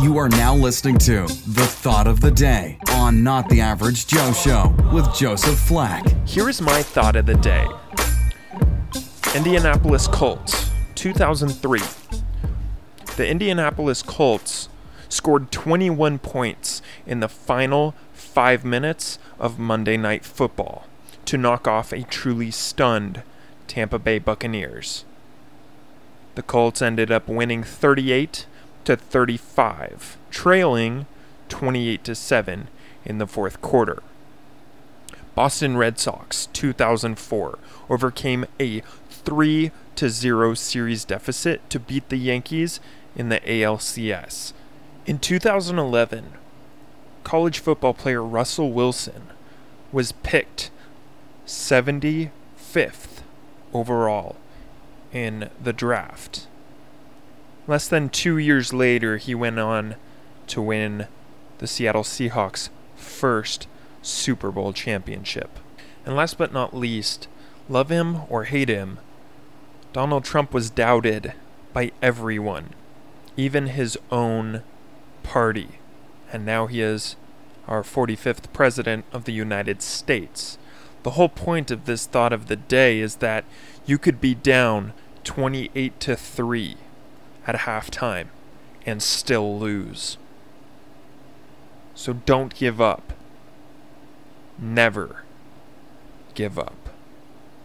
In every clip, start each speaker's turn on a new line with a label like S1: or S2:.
S1: You are now listening to The Thought of the Day on Not the Average Joe Show with Joseph Flack.
S2: Here is my thought of the day Indianapolis Colts, 2003. The Indianapolis Colts scored 21 points in the final five minutes of Monday Night Football to knock off a truly stunned Tampa Bay Buccaneers. The Colts ended up winning 38 to 35, trailing 28 to 7 in the fourth quarter. Boston Red Sox 2004 overcame a 3 to 0 series deficit to beat the Yankees in the ALCS. In 2011, college football player Russell Wilson was picked 75th overall in the draft. Less than two years later, he went on to win the Seattle Seahawks' first Super Bowl championship. And last but not least, love him or hate him, Donald Trump was doubted by everyone, even his own party. And now he is our 45th President of the United States. The whole point of this thought of the day is that you could be down 28 to 3 at halftime and still lose. So don't give up. Never give up.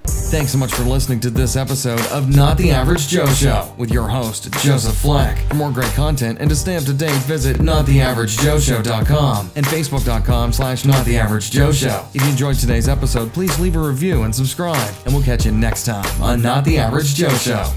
S1: Thanks so much for listening to this episode of Not the Average Joe Show with your host, Joseph Flack. For more great content and to stay up to date, visit nottheaveragejoeshow.com and facebook.com slash nottheaveragejoeshow. If you enjoyed today's episode, please leave a review and subscribe, and we'll catch you next time on Not the Average Joe Show.